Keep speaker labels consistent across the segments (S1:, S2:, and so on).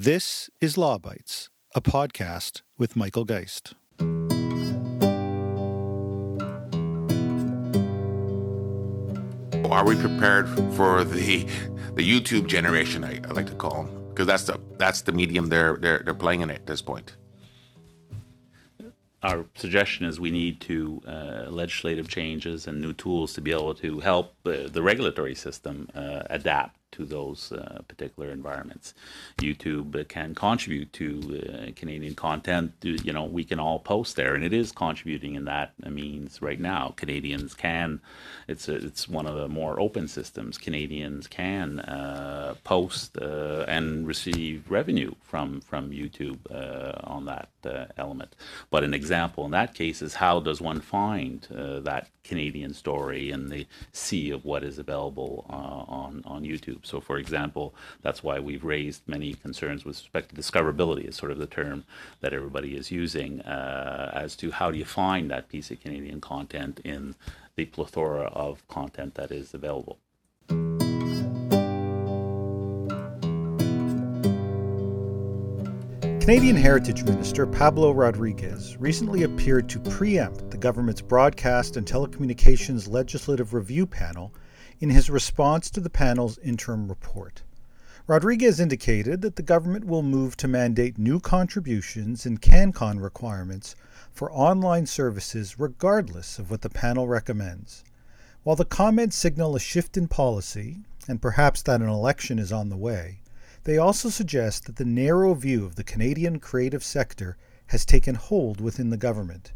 S1: This is Law Bytes, a podcast with Michael Geist.
S2: Are we prepared for the the YouTube generation? I, I like to call them because that's the that's the medium they're they're they're playing in at this point.
S3: Our suggestion is we need to uh, legislative changes and new tools to be able to help uh, the regulatory system uh, adapt to those uh, particular environments. YouTube can contribute to uh, Canadian content. You know, we can all post there, and it is contributing in that means right now. Canadians can. It's a, it's one of the more open systems. Canadians can uh, post uh, and receive revenue from from YouTube uh, on that uh, element. But an example in that case is how does one find that Canadian story in the sea of what is available on on YouTube? YouTube. So, for example, that's why we've raised many concerns with respect to discoverability, is sort of the term that everybody is using uh, as to how do you find that piece of Canadian content in the plethora of content that is available.
S1: Canadian Heritage Minister Pablo Rodriguez recently appeared to preempt the government's Broadcast and Telecommunications Legislative Review Panel in his response to the panel's interim report. Rodriguez indicated that the government will move to mandate new contributions and CanCon requirements for online services regardless of what the panel recommends. While the comments signal a shift in policy, and perhaps that an election is on the way, they also suggest that the narrow view of the Canadian creative sector has taken hold within the government.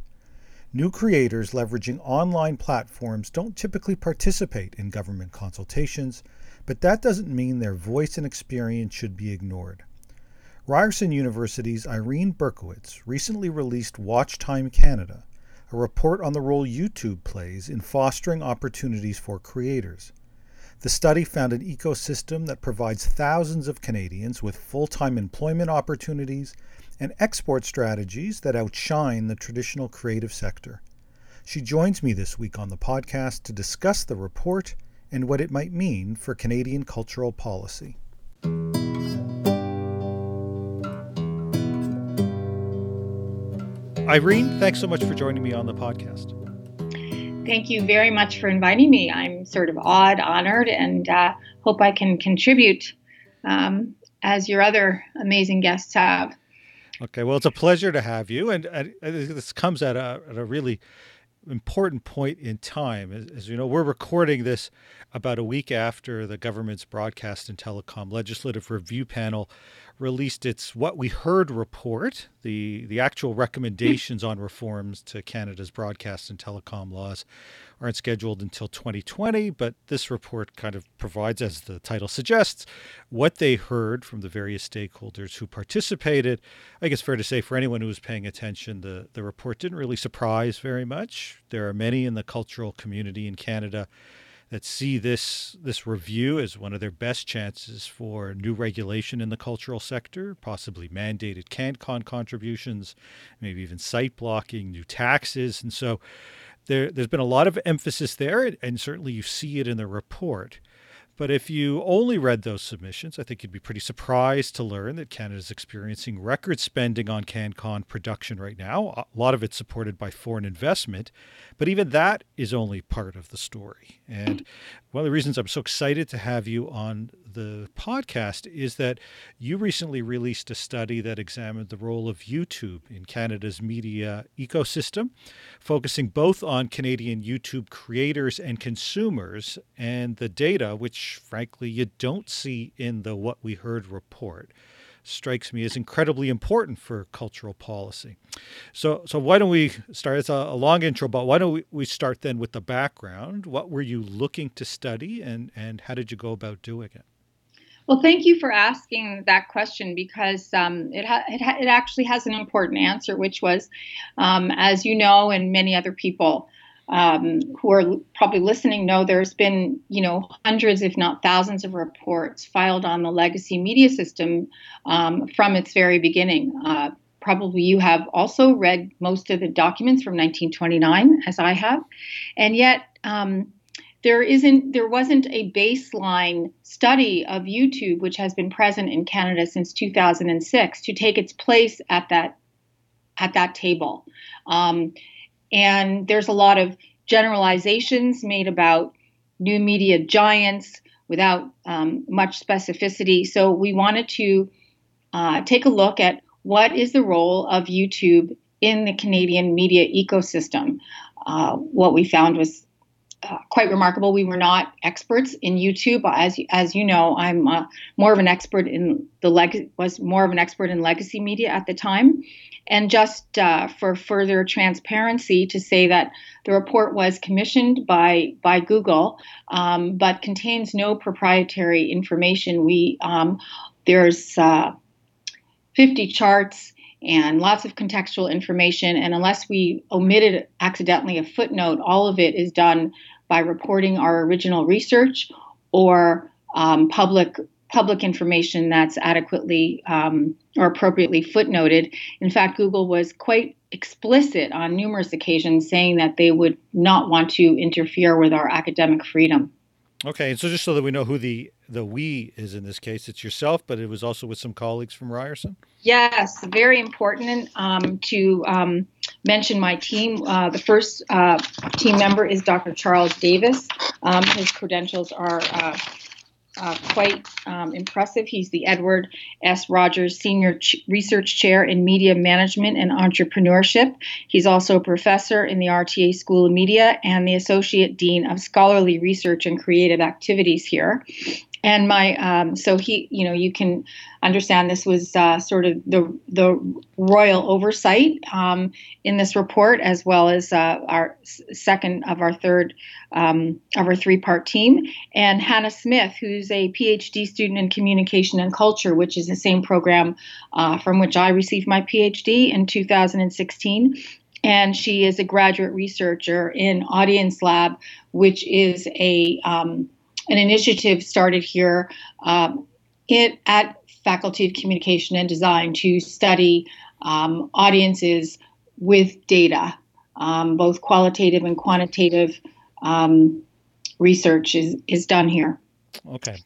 S1: New creators leveraging online platforms don't typically participate in government consultations, but that doesn't mean their voice and experience should be ignored. Ryerson University's Irene Berkowitz recently released Watch Time Canada, a report on the role YouTube plays in fostering opportunities for creators. The study found an ecosystem that provides thousands of Canadians with full time employment opportunities and export strategies that outshine the traditional creative sector. She joins me this week on the podcast to discuss the report and what it might mean for Canadian cultural policy. Irene, thanks so much for joining me on the podcast.
S4: Thank you very much for inviting me. I'm sort of awed, honored, and uh, hope I can contribute um, as your other amazing guests have.
S1: Okay, well, it's a pleasure to have you, and, and this comes at a, at a really important point in time. As, as, you know, we're recording this about a week after the government's broadcast and telecom legislative review panel released its What We Heard report, the, the actual recommendations on reforms to Canada's broadcast and telecom laws aren't scheduled until 2020, but this report kind of provides, as the title suggests, what they heard from the various stakeholders who participated. I guess fair to say for anyone who was paying attention, the, the report didn't really surprise very much. There are many in the cultural community in Canada that see this this review as one of their best chances for new regulation in the cultural sector, possibly mandated CanCon contributions, maybe even site blocking, new taxes, and so there, there's been a lot of emphasis there, and certainly you see it in the report. But if you only read those submissions, I think you'd be pretty surprised to learn that Canada is experiencing record spending on CanCon production right now. A lot of it supported by foreign investment, but even that is only part of the story. And one of the reasons I'm so excited to have you on the podcast is that you recently released a study that examined the role of YouTube in Canada's media ecosystem, focusing both on Canadian YouTube creators and consumers and the data, which frankly you don't see in the What We Heard report strikes me as incredibly important for cultural policy. So, so why don't we start? It's a, a long intro, but why don't we, we start then with the background? What were you looking to study, and and how did you go about doing it?
S4: Well, thank you for asking that question because um, it, ha- it, ha- it, actually has an important answer, which was, um, as you know, and many other people um, who are probably listening know, there's been you know hundreds, if not thousands, of reports filed on the legacy media system um, from its very beginning. Uh, probably you have also read most of the documents from 1929, as I have, and yet um, there isn't there wasn't a baseline study of YouTube which has been present in Canada since 2006 to take its place at that at that table. Um, and there's a lot of generalizations made about new media giants without um, much specificity. So we wanted to uh, take a look at what is the role of YouTube in the Canadian media ecosystem. Uh, what we found was uh, quite remarkable. We were not experts in YouTube, as as you know. I'm uh, more of an expert in the leg was more of an expert in legacy media at the time, and just uh, for further transparency, to say that the report was commissioned by by Google, um, but contains no proprietary information. We um, there's uh, 50 charts and lots of contextual information. And unless we omitted accidentally a footnote, all of it is done by reporting our original research or um, public public information that's adequately um, or appropriately footnoted. In fact, Google was quite explicit on numerous occasions saying that they would not want to interfere with our academic freedom.
S1: Okay, and so just so that we know who the the we is in this case, it's yourself, but it was also with some colleagues from Ryerson.
S4: Yes, very important um, to um, mention my team. Uh, the first uh, team member is Dr. Charles Davis. Um, his credentials are uh, uh, quite um, impressive. He's the Edward S. Rogers Senior Ch- Research Chair in Media Management and Entrepreneurship. He's also a professor in the RTA School of Media and the Associate Dean of Scholarly Research and Creative Activities here and my um, so he you know you can understand this was uh, sort of the the royal oversight um, in this report as well as uh, our second of our third um, of our three part team. And Hannah Smith who's a PhD student in communication and culture which is the same program uh, from which I received my PhD in 2016 and she is a graduate researcher in Audience Lab, which is a um, an initiative started here um, it, at Faculty of Communication and Design to study um, audiences with data, um, both qualitative and quantitative um, research is, is done here.
S1: Okay,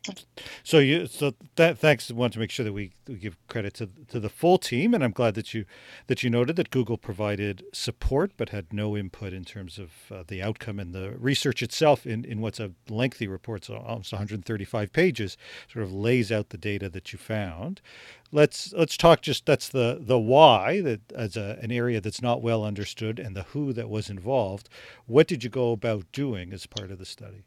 S1: so you so that thanks. Want to make sure that we, we give credit to to the full team, and I'm glad that you that you noted that Google provided support but had no input in terms of uh, the outcome and the research itself. In in what's a lengthy report, so almost 135 pages, sort of lays out the data that you found. Let's let's talk just that's the the why that as a, an area that's not well understood and the who that was involved. What did you go about doing as part of the study?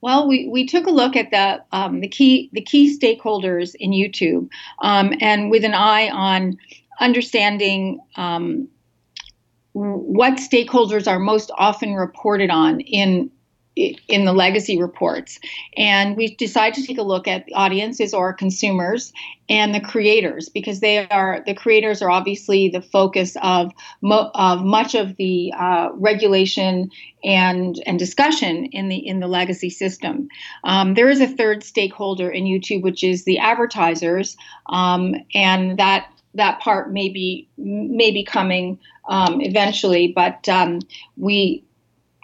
S4: Well, we, we took a look at the um, the key the key stakeholders in YouTube, um, and with an eye on understanding um, what stakeholders are most often reported on in in the legacy reports. And we decided to take a look at the audiences or consumers and the creators because they are the creators are obviously the focus of mo- of much of the uh, regulation and and discussion in the in the legacy system. Um, there is a third stakeholder in YouTube, which is the advertisers, um, and that that part may be may be coming um, eventually, but um, we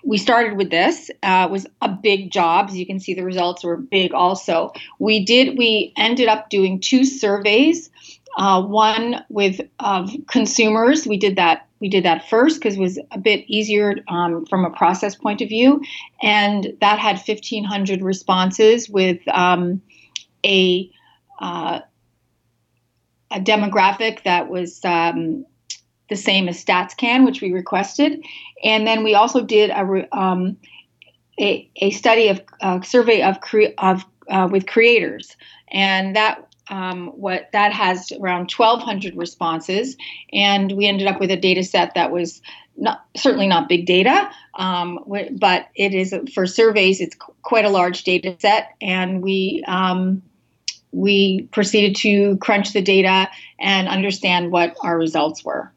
S4: we started with this. Uh, was a big job. As you can see, the results were big. Also, we did. We ended up doing two surveys. Uh, one with uh, consumers. We did that. We did that first because it was a bit easier um, from a process point of view, and that had 1,500 responses with um, a uh, a demographic that was um, the same as StatsCan, which we requested. And then we also did a, um, a, a, study of a survey of, cre- of uh, with creators, and that um, what that has around 1,200 responses, and we ended up with a data set that was not certainly not big data, um, but it is for surveys. It's quite a large data set, and we um, we proceeded to crunch the data and understand what our results were.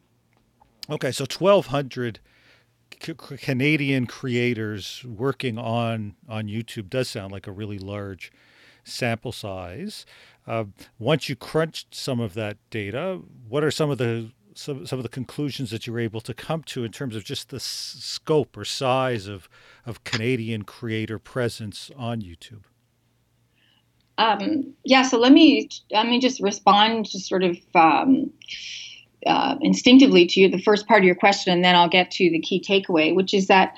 S1: Okay, so 1,200 C- Canadian creators working on on YouTube does sound like a really large sample size. Uh, once you crunched some of that data, what are some of the some some of the conclusions that you were able to come to in terms of just the s- scope or size of of Canadian creator presence on YouTube?
S4: Um, yeah, so let me let me just respond to sort of um, uh, instinctively to you, the first part of your question, and then I'll get to the key takeaway, which is that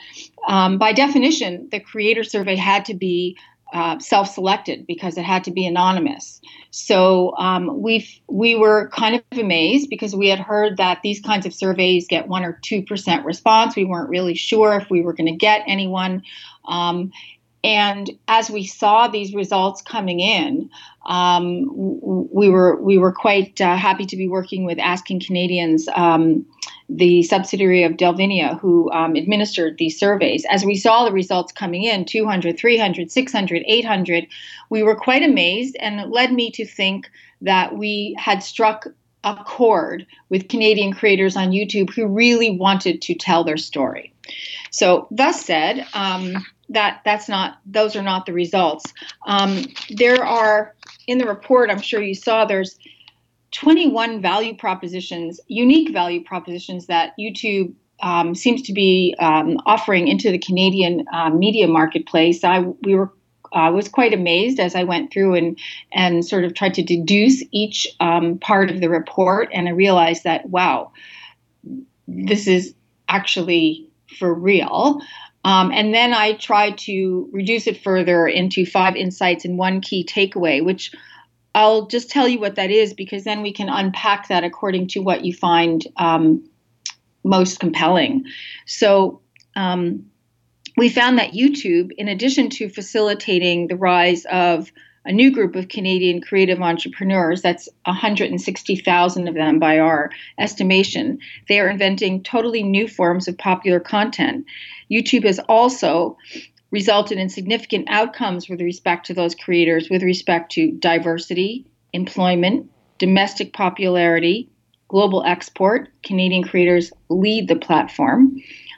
S4: um, by definition, the creator survey had to be uh, self-selected because it had to be anonymous. So um, we we were kind of amazed because we had heard that these kinds of surveys get one or two percent response. We weren't really sure if we were going to get anyone. Um, and as we saw these results coming in, um, we were we were quite uh, happy to be working with Asking Canadians, um, the subsidiary of Delvinia, who um, administered these surveys. As we saw the results coming in 200, 300, 600, 800, we were quite amazed, and it led me to think that we had struck a chord with Canadian creators on YouTube who really wanted to tell their story. So, thus said, um, that that's not those are not the results. Um, there are in the report. I'm sure you saw there's 21 value propositions, unique value propositions that YouTube um, seems to be um, offering into the Canadian uh, media marketplace. I we were I was quite amazed as I went through and and sort of tried to deduce each um, part of the report, and I realized that wow, this is actually for real. Um, and then I tried to reduce it further into five insights and one key takeaway, which I'll just tell you what that is because then we can unpack that according to what you find um, most compelling. So, um, we found that YouTube, in addition to facilitating the rise of a new group of Canadian creative entrepreneurs, that's 160,000 of them by our estimation, they are inventing totally new forms of popular content. YouTube has also resulted in significant outcomes with respect to those creators, with respect to diversity, employment, domestic popularity, global export. Canadian creators lead the platform,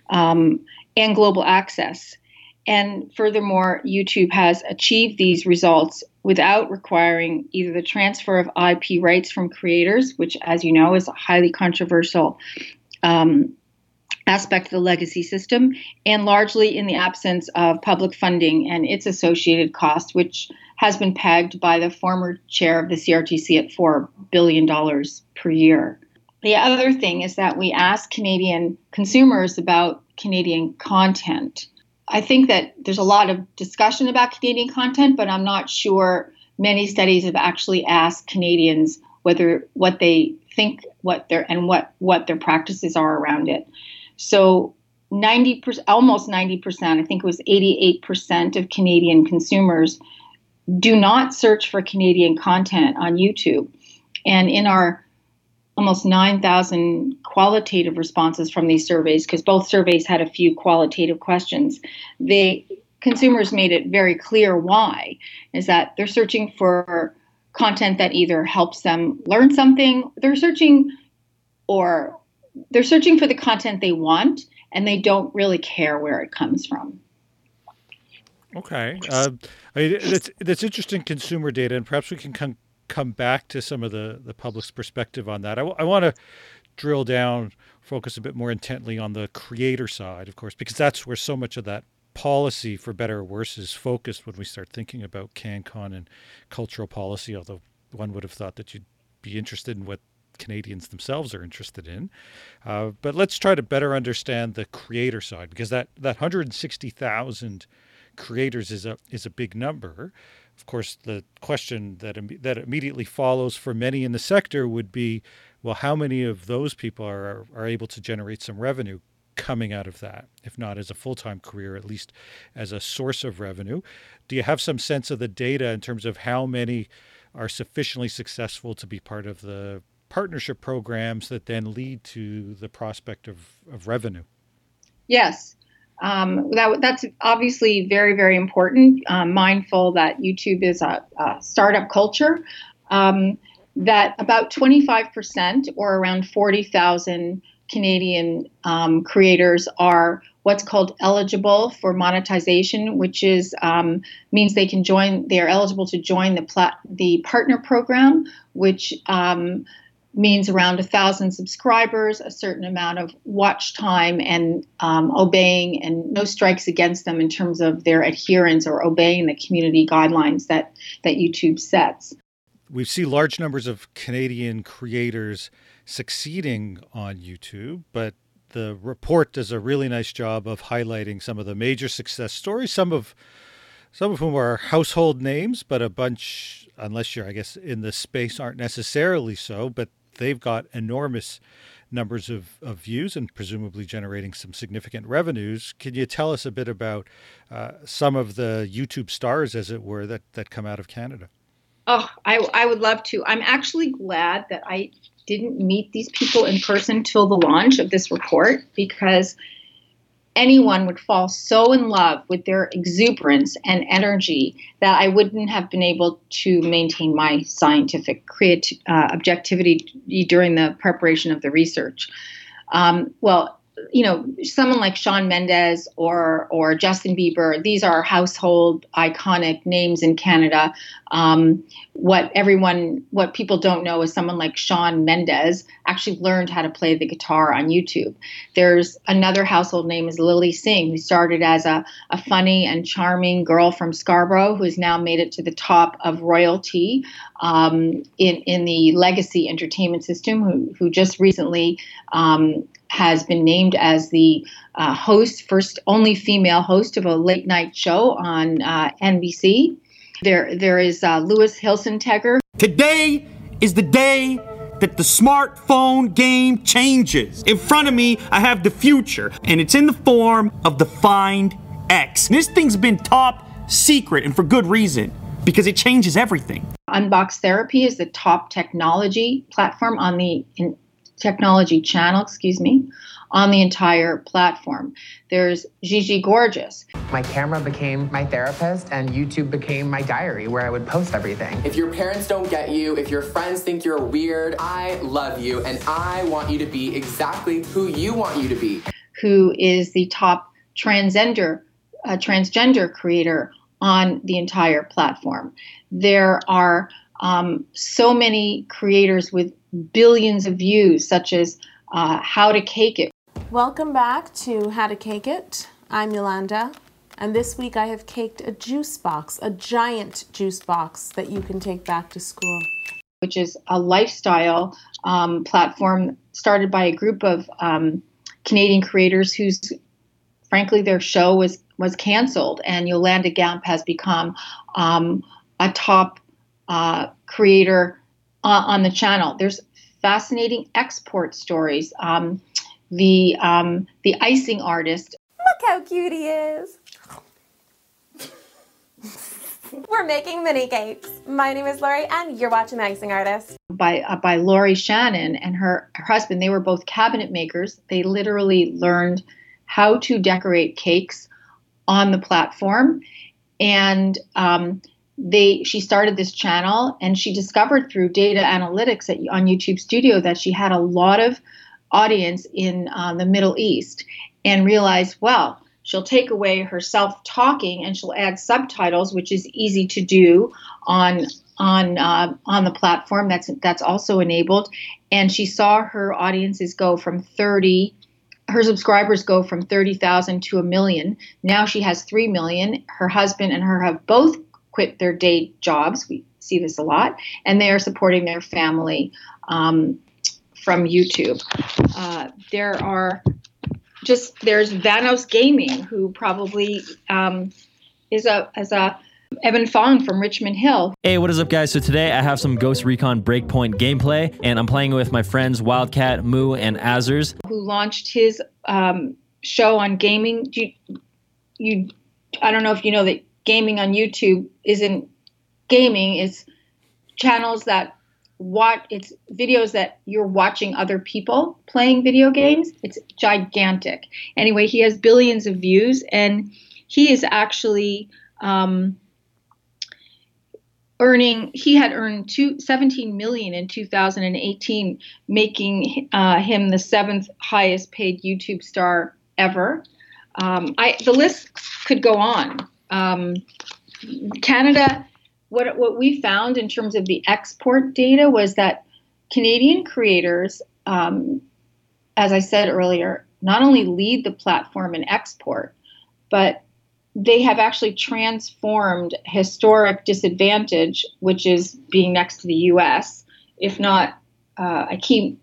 S4: um, and global access. And furthermore, YouTube has achieved these results without requiring either the transfer of IP rights from creators, which, as you know, is a highly controversial um, aspect of the legacy system, and largely in the absence of public funding and its associated cost, which has been pegged by the former chair of the CRTC at $4 billion per year. The other thing is that we ask Canadian consumers about Canadian content. I think that there's a lot of discussion about Canadian content, but I'm not sure many studies have actually asked Canadians whether what they think what their and what what their practices are around it. So 90%, almost 90%, I think it was 88% of Canadian consumers do not search for Canadian content on YouTube. And in our almost 9,000 qualitative responses from these surveys, because both surveys had a few qualitative questions, they consumers made it very clear why is that they're searching for content that either helps them learn something, they're searching or they're searching for the content they want and they don't really care where it comes from.
S1: Okay, uh, I mean, that's that's interesting consumer data, and perhaps we can come come back to some of the the public's perspective on that. I want to drill down, focus a bit more intently on the creator side, of course, because that's where so much of that policy, for better or worse, is focused when we start thinking about CanCon and cultural policy. Although one would have thought that you'd be interested in what Canadians themselves are interested in. Uh, but let's try to better understand the creator side because that, that 160,000 creators is a is a big number. Of course, the question that that immediately follows for many in the sector would be, well, how many of those people are are able to generate some revenue coming out of that, if not as a full time career, at least as a source of revenue? Do you have some sense of the data in terms of how many are sufficiently successful to be part of the partnership programs that then lead to the prospect of, of revenue?
S4: Yes. Um, that, that's obviously very, very important. Um, mindful that YouTube is a, a startup culture. Um, that about 25% or around 40,000 Canadian um, creators are what's called eligible for monetization, which is um, means they can join. They are eligible to join the plat- the partner program, which um, means around a thousand subscribers, a certain amount of watch time, and um, obeying, and no strikes against them in terms of their adherence or obeying the community guidelines that that YouTube sets.
S1: We see large numbers of Canadian creators succeeding on YouTube, but the report does a really nice job of highlighting some of the major success stories. Some of some of whom are household names, but a bunch, unless you're, I guess, in the space, aren't necessarily so. But they've got enormous numbers of, of views and presumably generating some significant revenues. Can you tell us a bit about uh, some of the YouTube stars, as it were, that, that come out of Canada?
S4: Oh, I, I would love to. I'm actually glad that I didn't meet these people in person till the launch of this report because anyone would fall so in love with their exuberance and energy that I wouldn't have been able to maintain my scientific creati- uh, objectivity during the preparation of the research. Um, well, you know, someone like Shawn Mendes or or Justin Bieber, these are household iconic names in Canada. Um, what everyone, what people don't know is someone like Shawn Mendes actually learned how to play the guitar on YouTube. There's another household name is Lilly Singh, who started as a, a funny and charming girl from Scarborough, who has now made it to the top of royalty um, in in the legacy entertainment system. Who who just recently um, has been named as the uh, host, first only female host of a late night show on uh, NBC. There, there is uh, Lewis Hilsenteger.
S5: Today is the day that the smartphone game changes. In front of me, I have the future, and it's in the form of the Find X. This thing's been top secret, and for good reason, because it changes everything.
S4: Unbox Therapy is the top technology platform on the technology channel, excuse me, on the entire platform. There's Gigi Gorgeous.
S6: My camera became my therapist, and YouTube became my diary where I would post everything.
S7: If your parents don't get you, if your friends think you're weird, I love you, and I want you to be exactly who you want you to be.
S4: Who is the top transgender uh, transgender creator on the entire platform? There are um, so many creators with billions of views, such as uh, How to Cake It.
S8: Welcome back to How to Cake It. I'm Yolanda, and this week I have caked a juice box, a giant juice box that you can take back to school.
S4: Which is a lifestyle um, platform started by a group of um, Canadian creators whose, frankly, their show was was canceled, and Yolanda Gampp has become um, a top uh, creator uh, on the channel. There's fascinating export stories. Um, the um, the icing artist.
S9: Look how cute he is. We're making mini cakes. My name is Lori, and you're watching The Icing Artist.
S4: By uh, by Laurie Shannon and her, her husband. They were both cabinet makers. They literally learned how to decorate cakes on the platform, and um, they she started this channel and she discovered through data analytics at, on YouTube Studio that she had a lot of audience in uh, the Middle East and realized, well, she'll take away herself talking and she'll add subtitles, which is easy to do on on uh, on the platform. That's that's also enabled. And she saw her audiences go from 30 her subscribers go from 30,000 to a million. Now she has 3 million. Her husband and her have both quit their day jobs. We see this a lot, and they are supporting their family um, from YouTube. Uh, there are just there's VanossGaming, who probably um, is a as a Evan Fong from Richmond Hill.
S10: Hey, what is up, guys? So today I have some Ghost Recon Breakpoint gameplay, and I'm playing with my friends Wildcat, Moo, and Azers.
S4: Who launched his um, show on gaming? Do you, you, I don't know if you know that gaming on YouTube isn't gaming, it's channels that what it's videos that you're watching other people playing video games. It's gigantic. Anyway, he has billions of views and he is actually um, earning he had earned two, 17 million in 2018 making uh, him the seventh highest paid youtube star ever um, I, the list could go on um, Canada, what what we found in terms of the export data was that Canadian creators, um, as I said earlier, not only lead the platform in export, but they have actually transformed historic disadvantage, which is being next to the US, if not uh, a key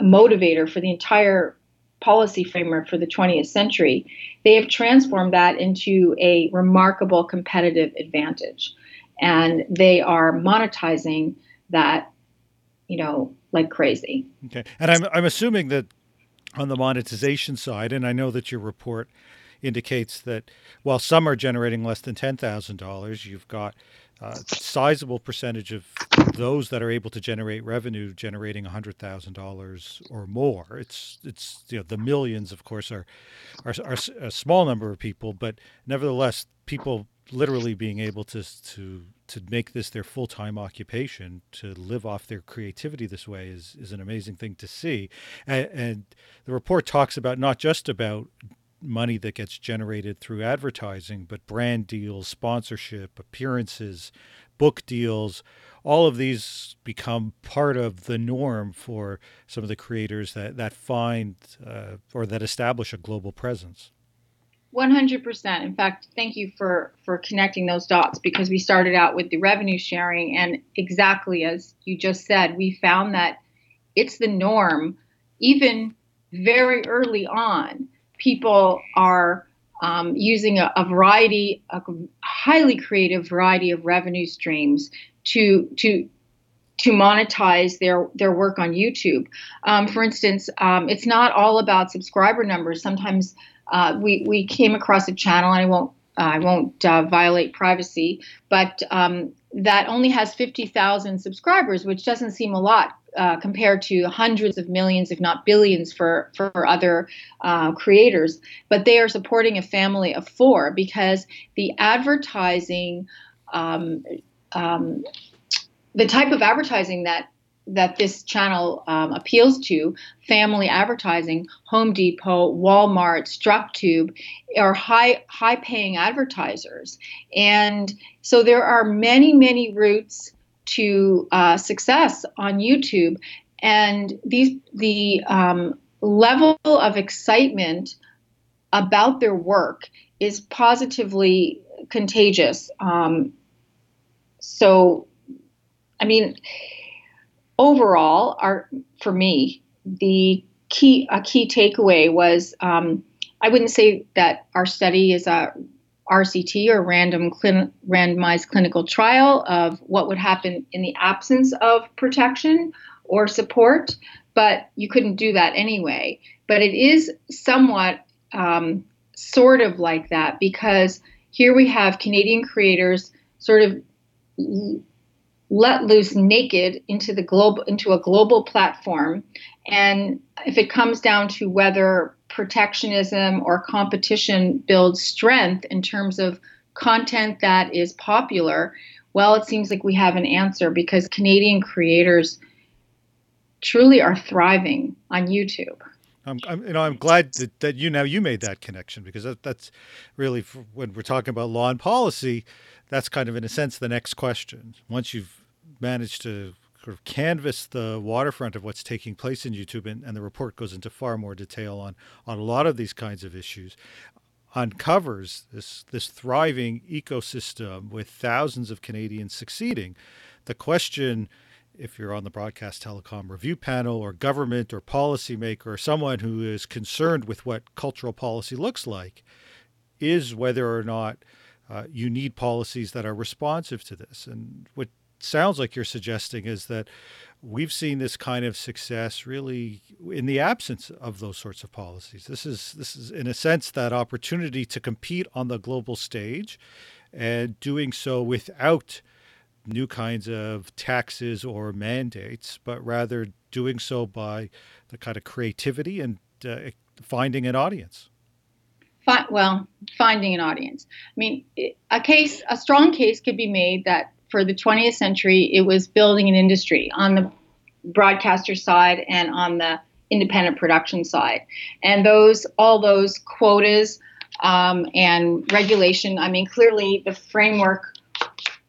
S4: motivator for the entire policy framework for the 20th century, they have transformed that into a remarkable competitive advantage. And they are monetizing that, you know, like crazy.
S1: Okay. And I'm, I'm assuming that on the monetization side, and I know that your report indicates that while some are generating less than $10,000, you've got a sizable percentage of those that are able to generate revenue generating $100,000 or more. It's it's you know the millions of course are, are are a small number of people, but nevertheless people literally being able to to to make this their full-time occupation to live off their creativity this way is is an amazing thing to see and, and the report talks about not just about money that gets generated through advertising, but brand deals, sponsorship, appearances, book deals, all of these become part of the norm for some of the creators that that find uh, or that establish a global presence.
S4: 100%. In fact, thank you for for connecting those dots because we started out with the revenue sharing and exactly as you just said, we found that it's the norm even very early on people are um, using a, a, variety, a highly creative variety of revenue streams to to to monetize their their work on YouTube. Um, for instance, um, it's not all about subscriber numbers. Sometimes uh, we we came across a channel, and I won't I won't uh, violate privacy, but um, that only has 50,000 subscribers, which doesn't seem a lot uh, compared to hundreds of millions, if not billions, for for other uh, creators. But they are supporting a family of four because the advertising, um, um, the type of advertising that that this channel um, appeals to family advertising home depot walmart structube are high high paying advertisers and so there are many many routes to uh, success on YouTube, and these the um, level of excitement about their work is positively contagious. Um, so, I mean, overall, our for me, the key a key takeaway was um, I wouldn't say that our study is a RCT or random randomized clinical trial of what would happen in the absence of protection or support, but you couldn't do that anyway. But it is somewhat um, sort of like that because here we have Canadian creators sort of let loose naked into the global into a global platform and if it comes down to whether protectionism or competition builds strength in terms of content that is popular, well, it seems like we have an answer because Canadian creators truly are thriving on YouTube.
S1: I'm, I'm, you know, I'm glad that, that you now you made that connection because that, that's really when we're talking about law and policy, that's kind of in a sense the next question. Once you've managed to sort of canvass the waterfront of what's taking place in YouTube, and, and the report goes into far more detail on on a lot of these kinds of issues uncovers this this thriving ecosystem with thousands of Canadians succeeding. The question, if you're on the broadcast telecom review panel or government or policymaker or someone who is concerned with what cultural policy looks like, is whether or not uh, you need policies that are responsive to this. And what sounds like you're suggesting is that we've seen this kind of success really in the absence of those sorts of policies. This is this is in a sense that opportunity to compete on the global stage and doing so without new kinds of taxes or mandates, but rather doing so by the kind of creativity and uh, finding an audience.
S4: Well, finding an audience. I mean, a case, a strong case could be made that for the 20th century, it was building an industry on the broadcaster side and on the independent production side. And those, all those quotas um, and regulation, I mean, clearly the framework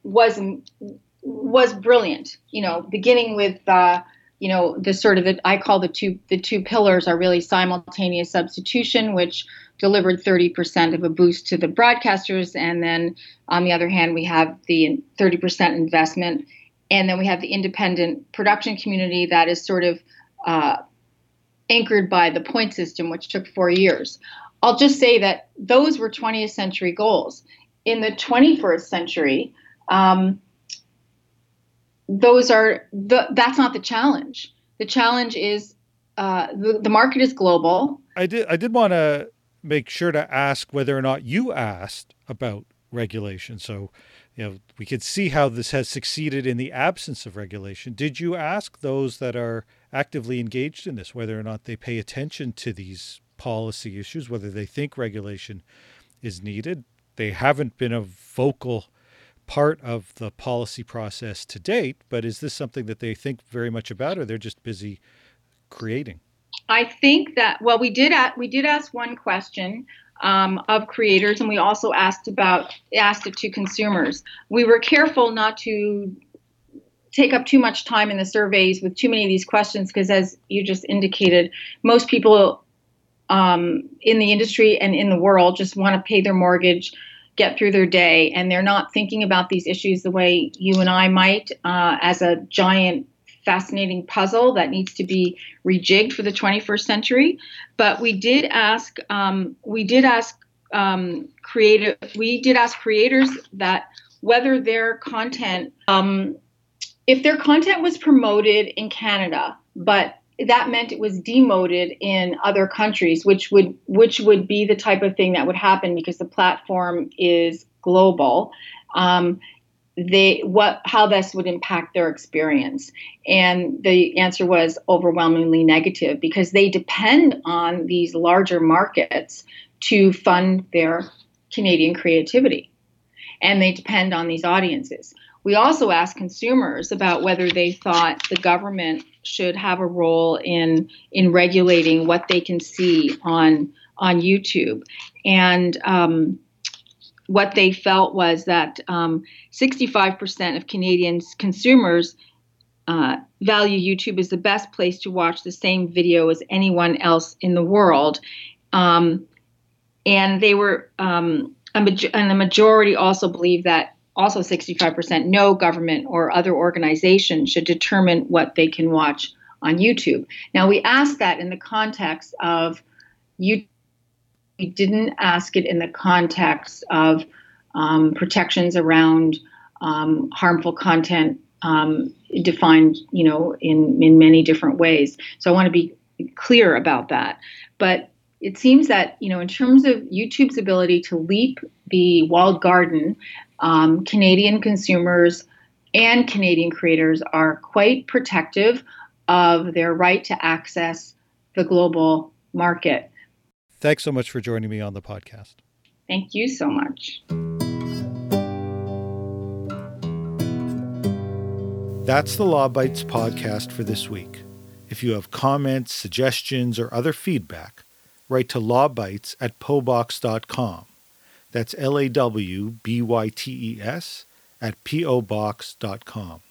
S4: wasn't was brilliant. You know, beginning with uh, you know the sort of the, I call the two the two pillars are really simultaneous substitution, which delivered 30% of a boost to the broadcasters, and then on the other hand, we have the 30% investment, and then we have the independent production community that is sort of uh, anchored by the point system, which took four years. I'll just say that those were 20th century goals. In the 21st century, um, those are the, that's not the challenge. The challenge is uh, the, the market is global.
S1: I did I did want to make sure to ask whether or not you asked about regulation. So, you know, we could see how this has succeeded in the absence of regulation. Did you ask those that are actively engaged in this whether or not they pay attention to these policy issues, whether they think regulation is needed? They haven't been a vocal part of the policy process to date, but is this something that they think very much about, or they're just busy creating?
S4: I think that well, we did at, we did ask one question um, of creators, and we also asked about asked it to consumers. We were careful not to take up too much time in the surveys with too many of these questions because, as you just indicated, most people um, in the industry and in the world just want to pay their mortgage get through their day and they're not thinking about these issues the way you and I might uh, as a giant fascinating puzzle that needs to be rejigged for the 21st century. But we did ask um, we did ask um, creative we did ask creators that whether their content um, if their content was promoted in Canada but that meant it was demoted in other countries, which would which would be the type of thing that would happen because the platform is global. Um, they what how this would impact their experience, and the answer was overwhelmingly negative because they depend on these larger markets to fund their Canadian creativity, and they depend on these audiences. We also asked consumers about whether they thought the government should have a role in in regulating what they can see on on YouTube, and um, what they felt was that um, 65% of Canadians consumers uh, value YouTube as the best place to watch the same video as anyone else in the world, um, and they were um, a, and the majority also believe that also 65% no government or other organization should determine what they can watch on YouTube. Now, we asked that in the context of you. We didn't ask it in the context of um, protections around um, harmful content um, defined, you know, in in many different ways. So I want to be clear about that. But it seems that you know, in terms of YouTube's ability to leap the walled garden um, Canadian consumers and Canadian creators are quite protective of their right to access the global market.
S1: Thanks so much for joining me on the podcast.
S4: Thank you so much.
S1: That's the Law Bytes podcast for this week. If you have comments, suggestions, or other feedback, write to lawbytes at pobox.com. That's L A W B Y T E S at pobox.com.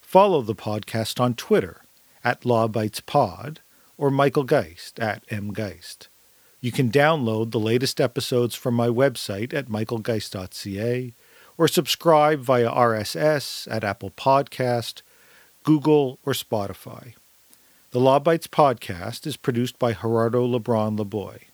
S1: Follow the podcast on Twitter at LawBytesPod or Michael Geist at mgeist. You can download the latest episodes from my website at michaelgeist.ca or subscribe via RSS at Apple Podcast, Google, or Spotify. The Law Bytes podcast is produced by Gerardo Lebron Laboy.